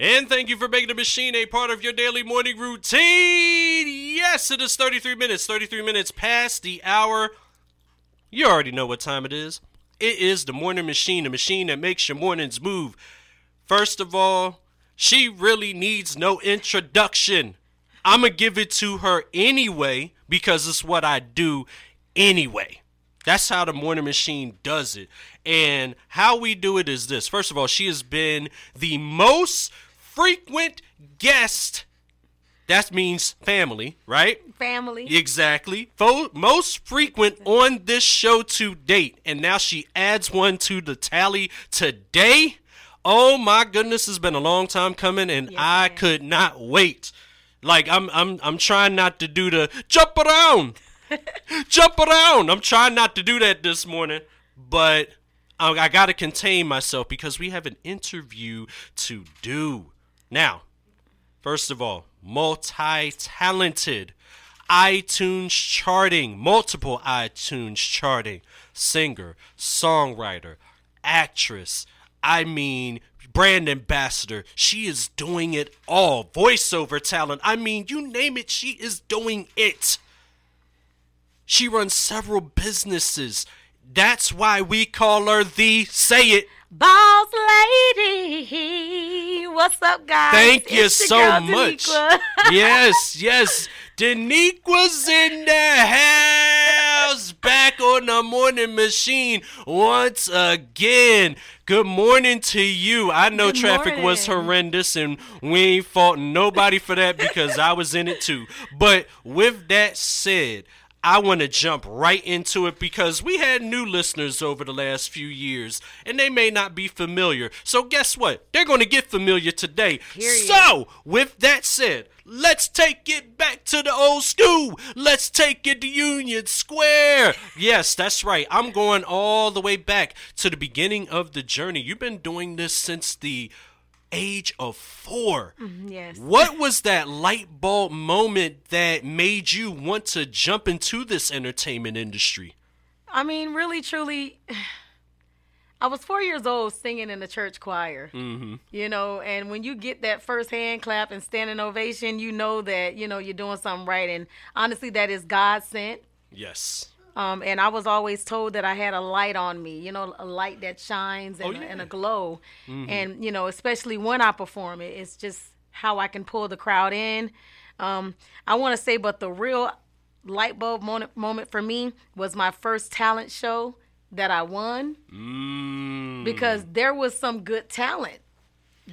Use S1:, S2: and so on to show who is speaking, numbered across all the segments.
S1: And thank you for making the machine a part of your daily morning routine. Yes, it is 33 minutes, 33 minutes past the hour. You already know what time it is. It is the morning machine, the machine that makes your mornings move. First of all, she really needs no introduction. I'm going to give it to her anyway because it's what I do anyway. That's how the morning machine does it. And how we do it is this. First of all, she has been the most frequent guest. That means family, right?
S2: Family.
S1: Exactly. Fo- most frequent on this show to date. And now she adds one to the tally today. Oh my goodness, it's been a long time coming and
S2: Yes,
S1: I
S2: has.
S1: could not wait. Like I'm I'm I'm trying not to do the jump around. jump around. I'm trying not to do that this morning, but I, I got to contain myself because we have an interview to do. Now, First of all, multi talented, iTunes charting, multiple iTunes charting, singer, songwriter, actress. I mean, brand ambassador. She is doing it all. Voiceover talent. I mean, you name it, she is doing it. She runs several businesses. That's why we call her the Say It
S2: Boss lady. What's up, guys?
S1: Thank you
S2: It's your
S1: so much. Yes, yes. Denequia was in the house, back on the morning machine once again. Good morning to you. I know
S2: Good
S1: traffic was horrendous, and we ain't faulting nobody for that because I was in it too. But with that said, I want to jump right into it because we had new listeners over the last few years and they may not be familiar. So, guess what? They're going to get familiar today.
S2: Period.
S1: So, with that said, let's take it back to the old school. Let's take it to Union Square. Yes, that's right. I'm going all the way back to the beginning of the journey. You've been doing this since the age of 4
S2: Yes.
S1: what was that light bulb moment that made you want to jump into this entertainment industry?
S2: I mean, really, truly, I was four years old singing in the church choir. Mm-hmm. You know, and when you get that first hand clap and standing ovation, you know that you know you're doing something right. And honestly, that is God sent.
S1: Yes.
S2: Um, and I was always told that I had a light on me, you know, a light that shines and,
S1: Oh, yeah.
S2: and a glow. And, you know, especially when I perform it, it's just how I can pull the crowd in. Um, I want to say, but the real light bulb moment, moment for me was my first talent show that I won
S1: Mm.
S2: because there was some good talent.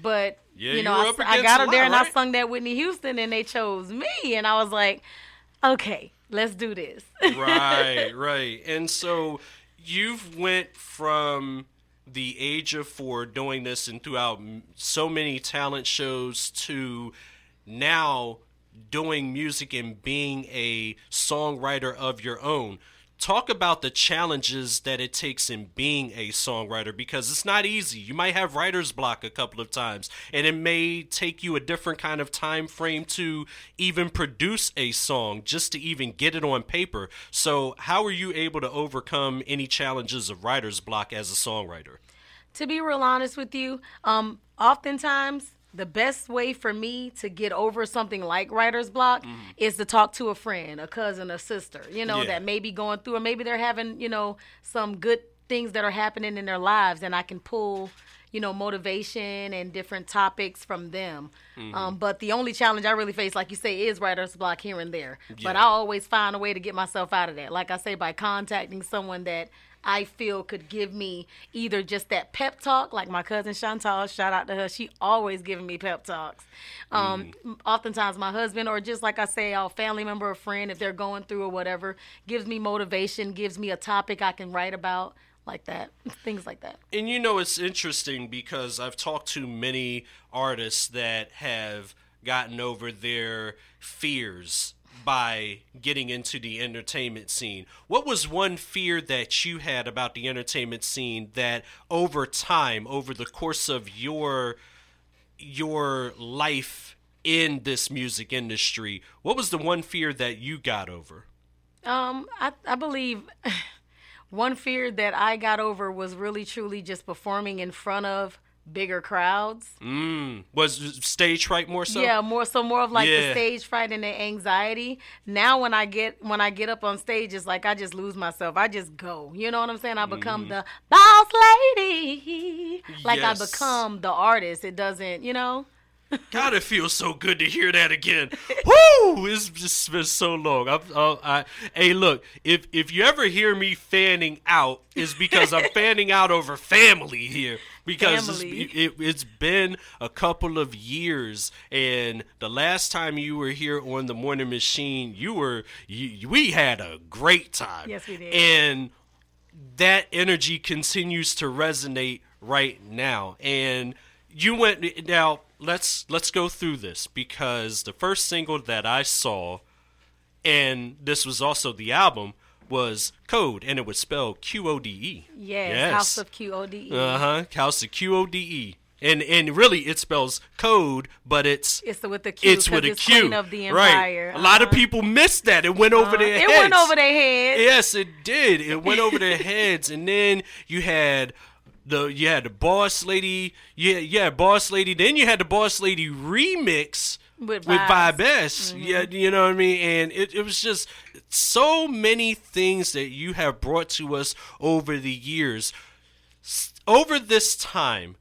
S2: But,
S1: Yeah,
S2: you
S1: you
S2: know,
S1: were
S2: I, I got up there
S1: lot,
S2: and I sung that Whitney Houston and they chose me. And I was like, okay, let's do this.
S1: right, right. And so you've went from the age of four doing this and throughout so many talent shows to now doing music and being a songwriter of your own. Talk about the challenges that it takes in being a songwriter because it's not easy. You might have writer's block a couple of times, and it may take you a different kind of time frame to even produce a song, just to even get it on paper. So, how are you able to overcome any challenges of writer's block as a songwriter?
S2: to be real honest with you, um, oftentimes the best way for me to get over something like writer's block is to talk to a friend, a cousin, a sister, you know,
S1: Yeah.
S2: that may be going through, or maybe they're having, you know, some good things that are happening in their lives, and I can pull, you know, motivation and different topics from them. Um, but the only challenge I really face, like you say, is writer's block here and there. But I always find a way to get myself out of that. Like I say, by contacting someone that I feel could give me either just that pep talk, like my cousin Chantal, shout out to her. She always giving me pep talks. Um, Oftentimes my husband, or just like I say, a family member or friend, if they're going through or whatever, gives me motivation, gives me a topic I can write about, like that, things like that.
S1: And you know, it's interesting because I've talked to many artists that have gotten over their fears by getting into the entertainment scene. What was one fear that you had about the entertainment scene that over time, over the course of your your life in this music industry, what was the one fear that you got over?
S2: Um, I, I believe one fear that I got over was really truly just performing in front of bigger crowds.
S1: Mm. Was stage fright more so?
S2: yeah, more so more of like
S1: Yeah.
S2: the stage fright and the anxiety. Now when I get when I get up on stage, it's like I just lose myself. I just go. You know what I'm saying? I become the boss lady. Like.
S1: Yes.
S2: I become the artist. It doesn't, you know.
S1: God, it feels so good to hear that again. Woo! It's just been so long. I'm, uh, I, hey, look, if if you ever hear me fanning out, is because I'm fanning out over family here. Because it's, it, it's been a couple of years, and the last time you were here on the Morning Machine, you were you, we had a great time.
S2: Yes, we did.
S1: And that energy continues to resonate right now and you went now let's let's go through this because the first single that i saw and this was also the album was code and it was spelled q-o-d-e
S2: Yes, House of Q O D E.
S1: uh-huh house of q-o-d-e and and really it spells code but it's
S2: It's with the Q.
S1: it's with a
S2: it's
S1: q
S2: Queen of the
S1: right
S2: Empire.
S1: a lot of
S2: Uh-huh.
S1: people missed that it went over
S2: Uh,
S1: their
S2: It
S1: heads
S2: went over their head.
S1: Yes, it did. It went over their heads, and then you had the you had the boss lady. Yeah, yeah, boss lady. Then you had the boss lady remix
S2: With
S1: with
S2: Vibes.
S1: Vibe S. Mm-hmm. Yeah, you know what I mean. And it, it was just so many things that you have brought to us over the years. Over this time,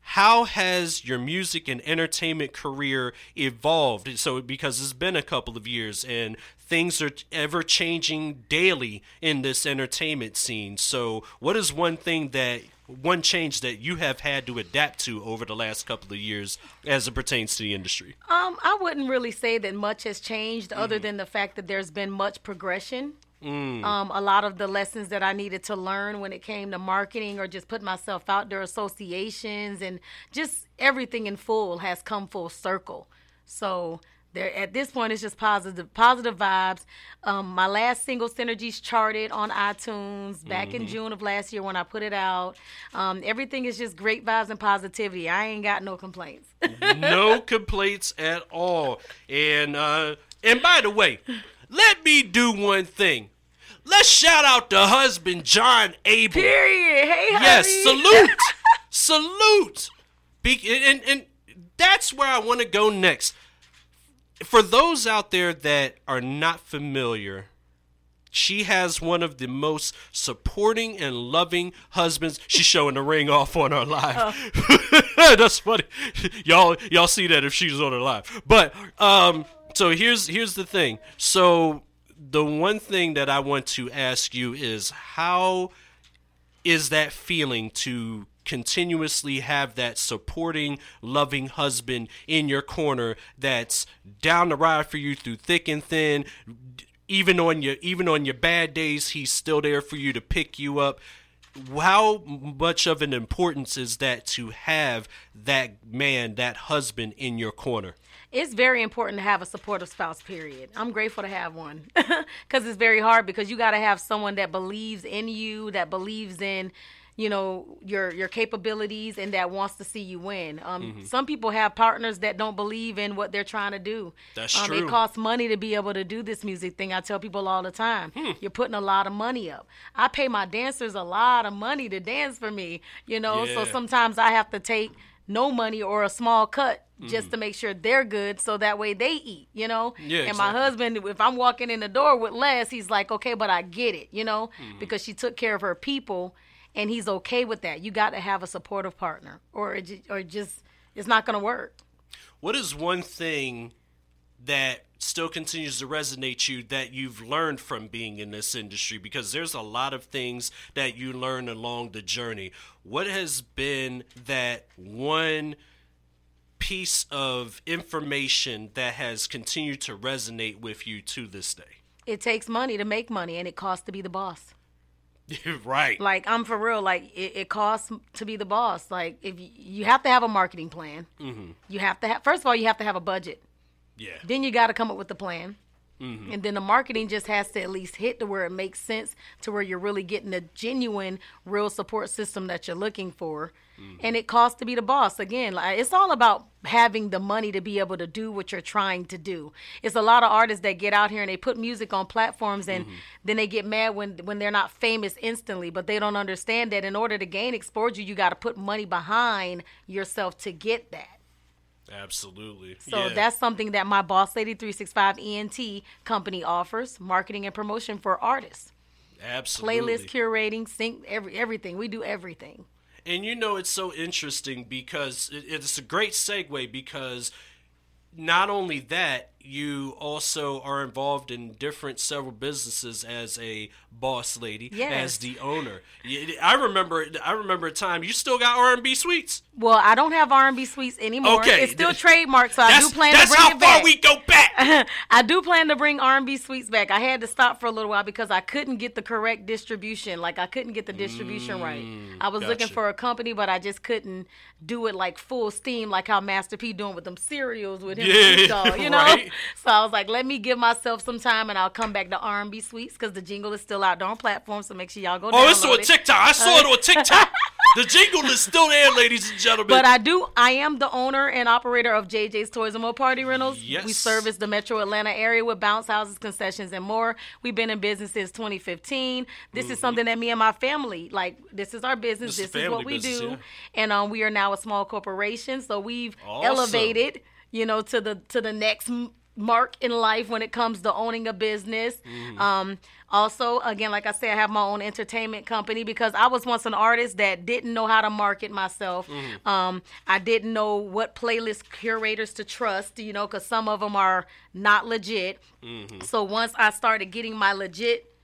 S1: how has your music and entertainment career evolved? So, because it's been a couple of years and things are ever changing daily in this entertainment scene. So, what is one thing that one change that you have had to adapt to over the last couple of years as it pertains to the industry?
S2: Um, I wouldn't really say that much has changed, other
S1: Mm-hmm.
S2: than the fact that there's been much progression.
S1: Mm.
S2: Um, a lot of the lessons that I needed to learn when it came to marketing or just putting myself out there, associations, and just everything in full has come full circle. So there, at this point, it's just positive, positive vibes. Um, my last single, Synergies, charted on iTunes back in June of last year when I put it out. Um, everything is just great vibes and positivity. I ain't got no complaints.
S1: no complaints at all. And uh and by the way, let me do one thing. Let's shout out the husband John Abel.
S2: Period. Hey,
S1: Yes,
S2: honey.
S1: salute. salute. Be- and and that's where I want to go next. For those out there that are not familiar, she has one of the most supporting and loving husbands. She's showing the ring off on her live. That's funny. Y'all y'all see that if she's on her live. But um so here's here's the thing. So the one thing that I want to ask you is how is that feeling to continuously have that supporting, loving husband in your corner that's down the ride for you through thick and thin. Even on your even on your bad days, he's still there for you to pick you up. How much of an importance is that to have that man, that husband in your corner?
S2: It's very important to have a supportive spouse, period. I'm grateful to have one because it's very hard because you got to have someone that believes in you, that believes in, you know, your your capabilities and that wants to see you win. Um,
S1: Mm-hmm.
S2: Some people have partners that don't believe in what they're trying to do.
S1: That's
S2: um,
S1: true.
S2: It costs money to be able to do this music thing. I tell people all the time,
S1: Hmm.
S2: you're putting a lot of money up. I pay my dancers a lot of money to dance for me, you know, so sometimes I have to take no money or a small cut just
S1: Mm-hmm.
S2: to make sure they're good so that way they eat, you know?
S1: Yeah,
S2: and my husband, if I'm walking in the door with less, he's like, okay, but I get it, you know?
S1: Mm-hmm.
S2: Because she took care of her people and he's okay with that. You got to have a supportive partner or, it, or just, it's not going to work.
S1: What is one thing that still continues to resonate you that you've learned from being in this industry? Because there's a lot of things that you learn along the journey. What has been that one piece of information that has continued to resonate with you to this day?
S2: It takes money to make money and it costs to be the boss.
S1: right.
S2: Like I'm for real. Like it, it costs to be the boss. Like if you, you have to have a marketing plan,
S1: Mm-hmm.
S2: you have to have. First of all, you have to have a budget.
S1: yeah.
S2: Then you got to come up with the plan. Mm-hmm. And then the marketing just has to at least hit to where it makes sense to where you're really getting the genuine, real support system that you're looking for. Mm-hmm. And it costs to be the boss. Again, like, it's all about having the money to be able to do what you're trying to do. It's a lot of artists that get out here and they put music on platforms and mm-hmm. then they get mad when when they're not famous instantly, but they don't understand that in order to gain exposure, you got to put money behind yourself to get that.
S1: Absolutely.
S2: So
S1: yeah.
S2: that's something that my Boss Lady 365 ENT company offers, marketing and promotion for artists.
S1: absolutely
S2: Playlist curating, sync every everything. We do everything.
S1: And you know, it's so interesting because it, it's a great segue because not only that, you also are involved in different several businesses as a boss lady,
S2: Yes.
S1: as the owner. I remember, I remember a time you still got R and B sweets.
S2: Well, I don't have R&B sweets anymore.
S1: Okay,
S2: It's still trademarked, so I do plan to bring it back.
S1: That's how far we go back.
S2: I do plan to bring R&B sweets back. I had to stop for a little while because I couldn't get the correct distribution. Like I couldn't get the distribution right. Mm, I was looking for a company, but I just couldn't do it like full steam, like how Master P doing with them cereals with him, and
S1: Yeah,
S2: Dogg, you know.
S1: right.
S2: So I was like, let me give myself some time, and I'll come back to R&B sweets because the jingle is still out there on platforms. So make sure y'all go.
S1: oh, it's on
S2: it.
S1: TikTok. I saw it on TikTok. the jingle is still there, ladies and gentlemen.
S2: But I do. I am the owner and operator of JJ's Toys and More Party Rentals.
S1: Yes.
S2: We service the Metro Atlanta area with bounce houses, concessions, and more. We've been in business since 2015. This is something that me and my family like. This is our business.
S1: Mm-hmm. This is
S2: This, is what we
S1: business,
S2: do.
S1: yeah.
S2: And um, we are now a small corporation, so we've
S1: Awesome.
S2: elevated, you know, to the to the next. Mark in life when it comes to owning a business.
S1: Mm-hmm.
S2: Um, also, again, like I said, I have my own entertainment company because I was once an artist that didn't know how to market myself.
S1: Mm-hmm.
S2: Um, I didn't know what playlist curators to trust, you know, because some of them are not legit.
S1: Mm-hmm.
S2: So once I started getting my legit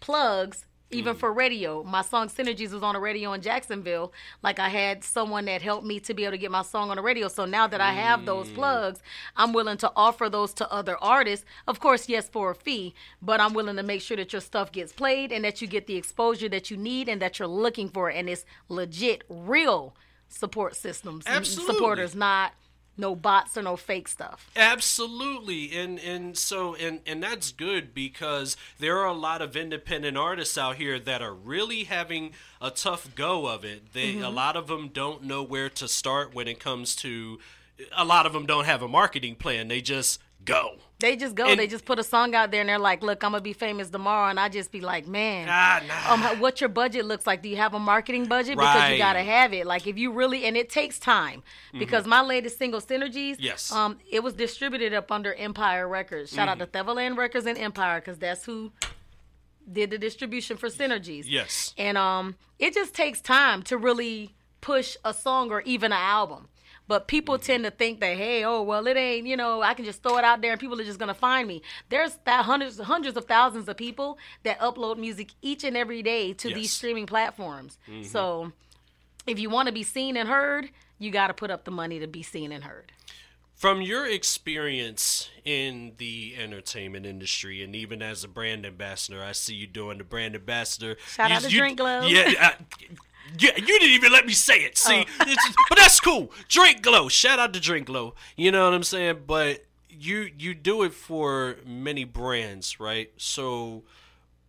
S2: plugs, even
S1: Mm.
S2: for radio, my song Synergies was on the radio in Jacksonville. Like I had someone that helped me to be able to get my song on the radio. So now that I have
S1: Mm.
S2: those plugs, I'm willing to offer those to other artists. Of course, yes, for a fee, but I'm willing to make sure that your stuff gets played and that you get the exposure that you need and that you're looking for. And it's legit, real support systems,
S1: Absolutely.
S2: supporters, not no bots or no fake stuff.
S1: Absolutely, and and so and and that's good because there are a lot of independent artists out here that are really having a tough go of it. They
S2: Mm-hmm.
S1: a lot of them don't know where to start when it comes to. A lot of them don't have a marketing plan. They just go.
S2: They just go.
S1: And-
S2: they just put a song out there, and they're like, "Look, I'm gonna be famous tomorrow," and I just be like, "Man,
S1: Ah, nah.
S2: um, what your budget looks like? Do you have a marketing budget? Because you gotta have it. Like if you really, and it takes time. Because my latest single, Synergies,
S1: Mm-hmm. Yes.
S2: um, it was distributed up under Empire Records. Shout
S1: Mm-hmm.
S2: out to Thevaland Records and Empire, because that's who did the distribution for Synergies.
S1: Yes.
S2: And um, it just takes time to really push a song or even an album. But people
S1: Mm-hmm.
S2: tend to think that, hey, oh, well, it ain't, you know, I can just throw it out there and people are just gonna find me. There's that hundreds, hundreds of thousands of people that upload music each and every day to
S1: Yes.
S2: these streaming platforms. So, if you want to be seen and heard, you got to put up the money to be seen and heard.
S1: From your experience in the entertainment industry, and even as a brand ambassador, I see you doing the brand ambassador.
S2: Shout
S1: You-
S2: out to
S1: you-
S2: Drink Glow.
S1: Yeah, I- yeah, you didn't even let me say it. See,
S2: Oh.
S1: But that's cool. Drink Glow. Shout out to Drink Glow. You know what I'm saying? But you you do it for many brands, right? So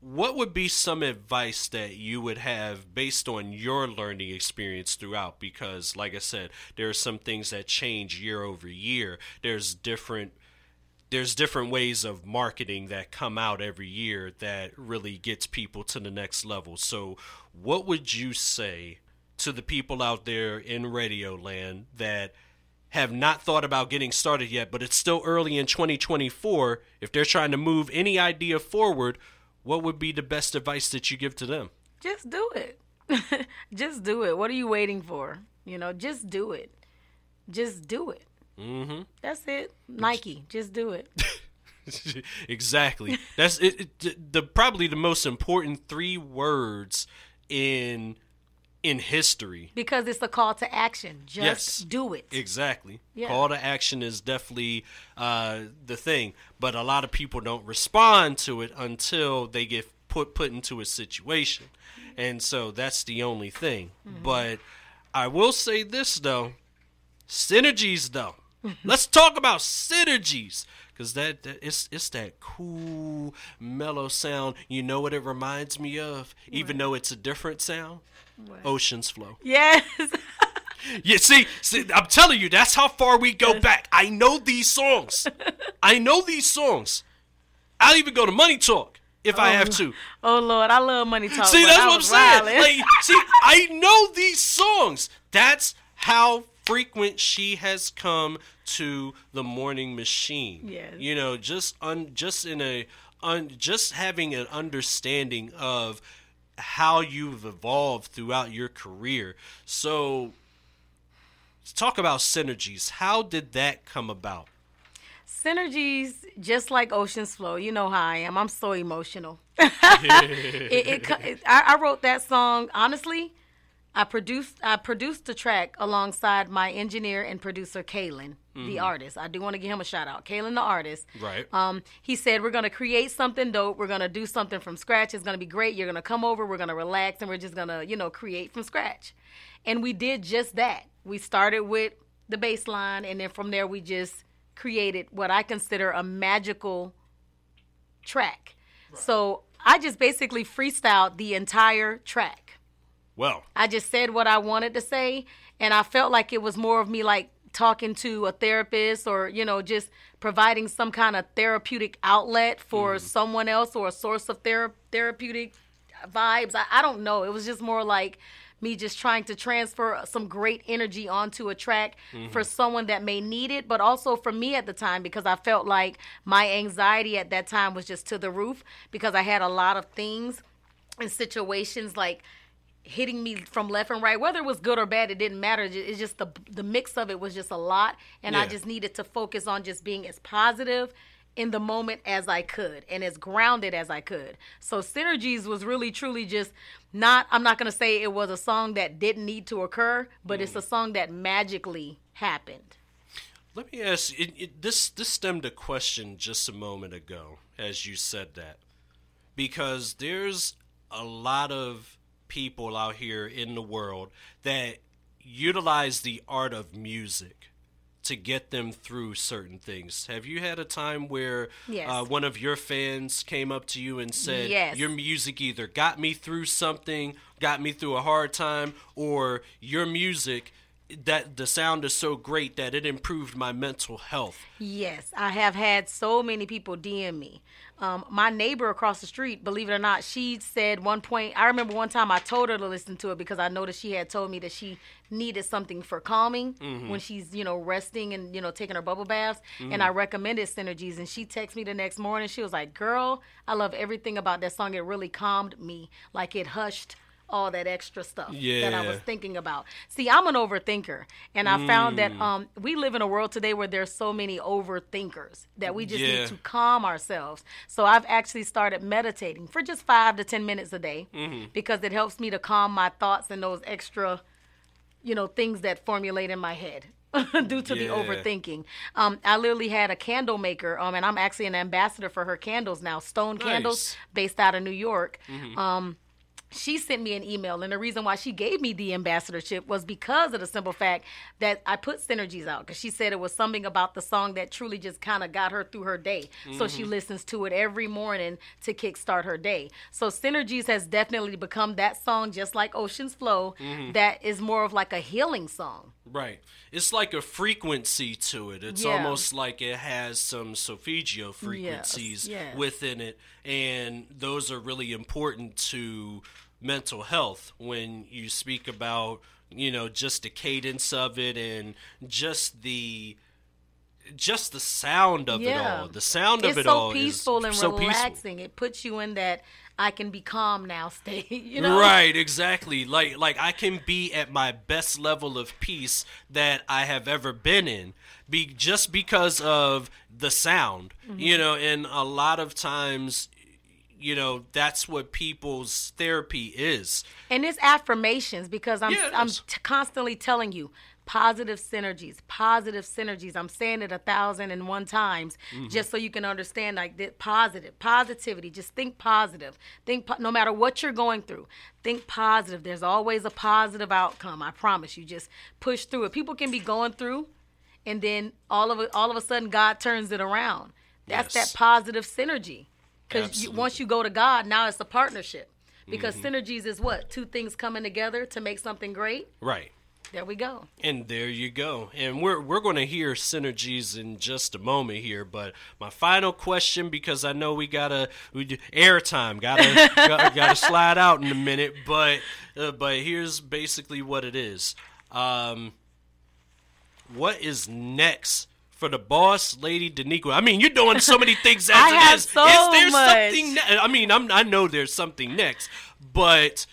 S1: what would be some advice that you would have based on your learning experience throughout because like i said there are some things that change year over year there's different there's different ways of marketing that come out every year that really gets people to the next level so what would you say to the people out there in radio land that have not thought about getting started yet but it's still early in 2024 if they're trying to move any idea forward what would be the best advice that you give to them?
S2: Just do it. just do it. What are you waiting for? You know, just do it. Just do it.
S1: Mm-hmm.
S2: That's it. Nike, just do it.
S1: exactly. That's it, it- the, probably the most important three words in in history.
S2: Because it's a call to action. Just
S1: Yes.
S2: do it.
S1: Exactly.
S2: Yeah.
S1: Call to action is definitely uh, the thing, but a lot of people don't respond to it until they get put put into a situation, and so that's the only thing. But I will say this though, synergies though. Let's talk about synergies Cause that, that it's it's that cool mellow sound. You know what it reminds me of, even though it's a different sound.
S2: What?
S1: Ocean's Flow.
S2: Yes.
S1: you see, see, I'm telling you, that's how far we go back. I know these songs. I know these songs. I'll even go to Money Talk if I have oh, to.
S2: oh Lord, I love money talk.
S1: See, that's what I'm saying. Like, see, I know these songs. That's how frequent she has come to the morning machine.
S2: Yes.
S1: You know, just un, just in a un, just having an understanding of how you've evolved throughout your career. So talk about synergies. How did that come about?
S2: Synergies, just like Ocean's Flow. You know how I am. I'm so emotional. it, it, it- I, I wrote that song honestly. I produced I produced the track alongside my engineer and producer Kalen, the artist. I do want to give him a shout out. Kalen, the artist.
S1: Right.
S2: Um, he said we're gonna create something dope. We're gonna do something from scratch. It's gonna be great. You're gonna come over. We're gonna relax, and we're just gonna you know create from scratch. And we did just that. We started with the bass line, and then from there we just created what I consider a magical track. So I just basically freestyled the entire track.
S1: Well,
S2: I just said what I wanted to say, and I felt like it was more of me like talking to a therapist or, you know, just providing some kind of therapeutic outlet for mm. someone else or a source of thera- therapeutic vibes. I, I don't know. It was just more like me just trying to transfer some great energy onto a track mm-hmm. for someone that may need it, but also for me at the time because I felt like my anxiety at that time was just to the roof because I had a lot of things and situations like hitting me from left and right. Whether it was good or bad it didn't matter. It's just the the mix of it was just a lot and i just needed to focus on just being as positive in the moment as i could and as grounded as i could. So synergies was really truly just not i'm not going to say it was a song that didn't need to occur but it's a mm. song that magically happened.
S1: Let me ask it, it, this. This stemmed a question just a moment ago, as you said that, because there's a lot of people out here in the world that utilize the art of music to get them through certain things. Have you had a time where
S2: Yes.
S1: uh, one of your fans came up to you and said,
S2: Yes.
S1: "Your music either got me through something, got me through a hard time, or your music." That the sound is so great that it improved my mental health.
S2: Yes, I have had so many people DM me. Um, my neighbor across the street, believe it or not, she said one point. I remember one time I told her to listen to it because I noticed she had told me that she needed something for calming when she's you know resting and you know taking her bubble baths. And I recommended Synergies, and she texted me the next morning. She was like, "Girl, I love everything about that song. It really calmed me. Like it hushed." All that extra stuff yeah. that I was thinking about. See, I'm an overthinker, and I found that um, we live in a world today where there's so many overthinkers that we just
S1: Yeah.
S2: need to calm ourselves. So I've actually started meditating for just five to ten minutes a day because it helps me to calm my thoughts and those extra, you know, things that formulate in my head. due to the overthinking, um, I literally had a candle maker, um, and I'm actually an ambassador for her candles now. Stone Candles, based out of New York. Um, she sent me an email and the reason why she gave me the ambassadorship was because of the simple fact that i put synergies out because she said it was something about the song that truly just kind of got her through her day. So she mm-hmm. listens to it every morning to kickstart her day. So synergies has definitely become that song just like oceans flow mm-hmm. that is more of like a healing song
S1: Right. It's like a frequency to it. It's
S2: Yeah.
S1: almost like it has some solfeggio frequencies
S2: yes.
S1: within it. And those are really important to mental health when you speak about, you know, just the cadence of it and just the just the sound of it all. The sound of
S2: it's
S1: it
S2: so
S1: all
S2: peaceful
S1: is
S2: and
S1: so peaceful.
S2: And relaxing it puts you in that i can be calm now state you know
S1: Right, exactly. Like like I can be at my best level of peace that I have ever been in be just because of the sound.
S2: Mm-hmm.
S1: You know, and a lot of times you know, that's what people's therapy is.
S2: And it's affirmations because I'm
S1: it
S2: I'm t- constantly telling you positive synergies, positive synergies. I'm saying it a thousand and one times
S1: Mm-hmm.
S2: just so you can understand like that positive, positivity. Just think positive. Think po- no matter what you're going through, think positive. There's always a positive outcome. I promise you. Just push through it. People can be going through and then all of a, all of a sudden God turns it around. That's
S1: Yes.
S2: that positive synergy. Because once you go to God, now it's a partnership. Because
S1: Mm-hmm.
S2: synergies is what? Two things coming together to make something great?
S1: Right.
S2: There we go.
S1: And there you go. And we're we're going to hear synergies in just a moment here. But my final question, because I know we gotta we do airtime, gotta gotta, gotta slide out in a minute. But uh, but here's basically what it is. Um, what is next? For the boss lady Denequia, I mean, you're doing so many things as
S2: I
S1: it
S2: have
S1: is.
S2: so
S1: is there
S2: much.
S1: something? Ne- I mean, I'm, I know there's something next, but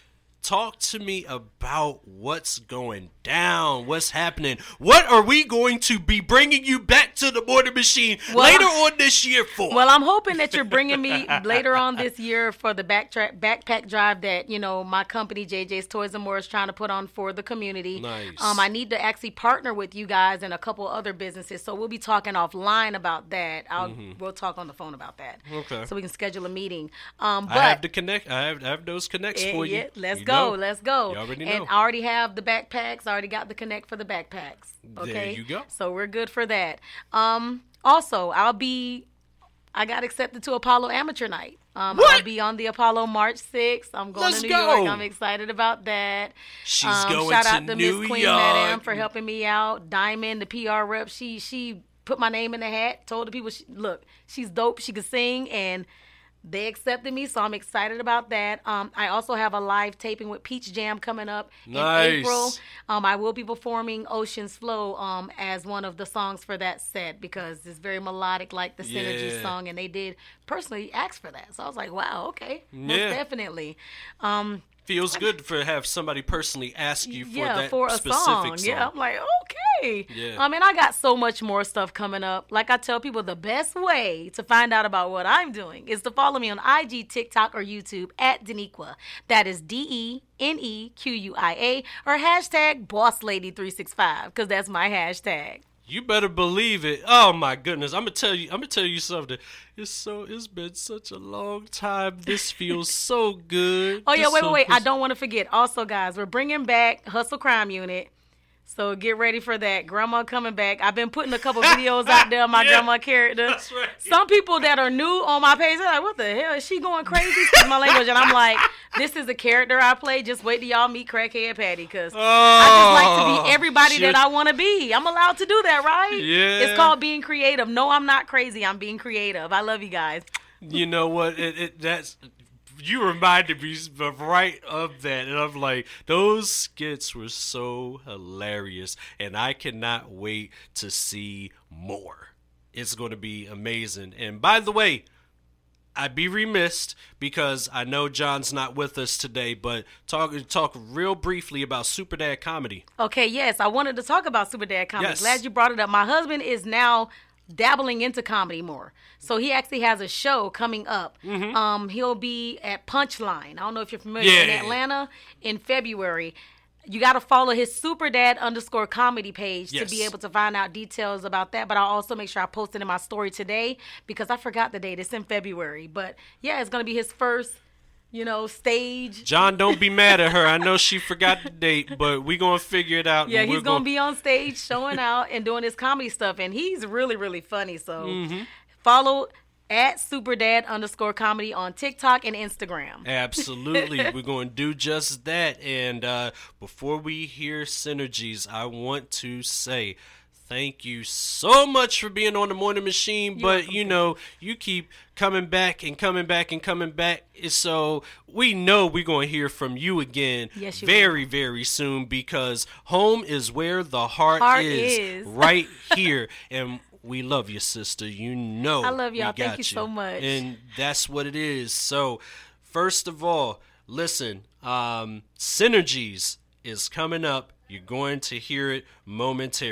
S1: talk to me about what's going down, what's happening. What are we going to be bringing you back to the morning machine
S2: Well,
S1: later on this year for?
S2: Well, I'm hoping that you're bringing me later on this year for the backtrack backpack drive that you know my company JJ's Toys and More is trying to put on for the community.
S1: Nice.
S2: Um, I need to actually partner with you guys and a couple other businesses, so we'll be talking offline about that. I'll we'll talk on the phone about that.
S1: Mm-hmm. Okay.
S2: So we can schedule a meeting. Um, but
S1: I have the connect. I have, I have those connects
S2: Eh,
S1: for you.
S2: yeah, let's
S1: You
S2: go.
S1: Know.
S2: Let's go.
S1: You already
S2: and. I already have the backpacks. I already got the connect for the backpacks. Okay.
S1: There you go.
S2: So we're good for that. Um, also, I'll be. I got accepted to Apollo Amateur Night. Um,
S1: What?
S2: I'll be on the Apollo March 6th. I'm going
S1: Let's
S2: to New
S1: go.
S2: York. I'm excited about that.
S1: She's
S2: Um,
S1: going
S2: shout
S1: to
S2: out to
S1: New
S2: Miss Queen
S1: York.
S2: Madam for helping me out. Diamond, the PR rep, she she put my name in the hat. Told the people, she, look, she's dope. She can sing, and they accepted me, so I'm excited about that. Um, I also have a live taping with Peach Jam coming up
S1: Nice.
S2: in April. Um, I will be performing Ocean's Flow um, as one of the songs for that set because it's very melodic, like the Synergy
S1: Yeah.
S2: song, and they did personally ask for that. So I was like, wow, okay, most
S1: Yeah.
S2: definitely. Um,
S1: Feels good for have somebody personally ask you for
S2: yeah,
S1: that
S2: for a
S1: specific
S2: song.
S1: song.
S2: Yeah, I'm like, okay.
S1: Yeah.
S2: I mean, I got so much more stuff coming up. Like I tell people, the best way to find out about what I'm doing is to follow me on IG, TikTok, or YouTube at Denequia. That is D E N E Q U I A or hashtag Boss Lady 365 because that's my hashtag.
S1: You better believe it. Oh my goodness. I'm gonna tell you I'm gonna tell you something. It's so it's been such a long time. This feels so good.
S2: Oh yeah,
S1: This
S2: wait, wait, wait! I don't want to forget. Also, guys, we're bringing back Hustle Crime Unit, so get ready for that. Grandma coming back. I've been putting a couple videos out there of my
S1: Yeah,
S2: grandma character.
S1: that's right.
S2: Some people that are new on my page are like, "What the hell is she going crazy?" My language, and I'm like, "This is a character I play. Just wait till y'all meet Crackhead Patty, because
S1: Oh,
S2: I just like to be oh, everybody
S1: shit.
S2: that I want to be. I'm allowed to do that, right?
S1: Yeah.
S2: It's called being creative. No, I'm not crazy. I'm being creative. I love you guys.
S1: You know what? It, it that's you reminded me right of that, and I'm like, those skits were so hilarious, and I cannot wait to see more. It's going to be amazing. And by the way, I'd be remiss because I know John's not with us today, but talk talk real briefly about Super Dad comedy.
S2: Okay, yes, I wanted to talk about Super Dad comedy.
S1: Yes.
S2: Glad you brought it up. My husband is now dabbling into comedy more. So he actually has a show coming up. Um, he'll be at Punchline. I don't know if you're familiar in
S1: Mm-hmm.
S2: Atlanta in February. You got to follow his Super Dad underscore comedy page to be able to find out details about that. But I'll also make sure I post it in my story today because I forgot the date. It's in February. But yeah, it's going to be his first, you know, stage.
S1: John, don't be mad at her. I know she forgot the date, but we gonna figure it out.
S2: Yeah, he's
S1: we're
S2: gonna be on stage showing out and doing his comedy stuff, and he's really, really funny. So
S1: Mm-hmm.
S2: follow at superdad underscore comedy on TikTok and Instagram.
S1: Absolutely. We're going to do just that. And uh, before we hear synergies, I want to say thank you so much for being on the morning machine. but, you know, you keep coming back and coming back and coming back. So we know we're going to hear from you again
S2: Yes, you
S1: very, very soon because home is where the heart,
S2: Heart
S1: is,
S2: is.
S1: right here. And we love you, sister. You know.
S2: I love y'all. Thank
S1: got
S2: you so much.
S1: And that's what it is. So, first of all, listen, um, Synergies is coming up. You're going to hear it momentarily.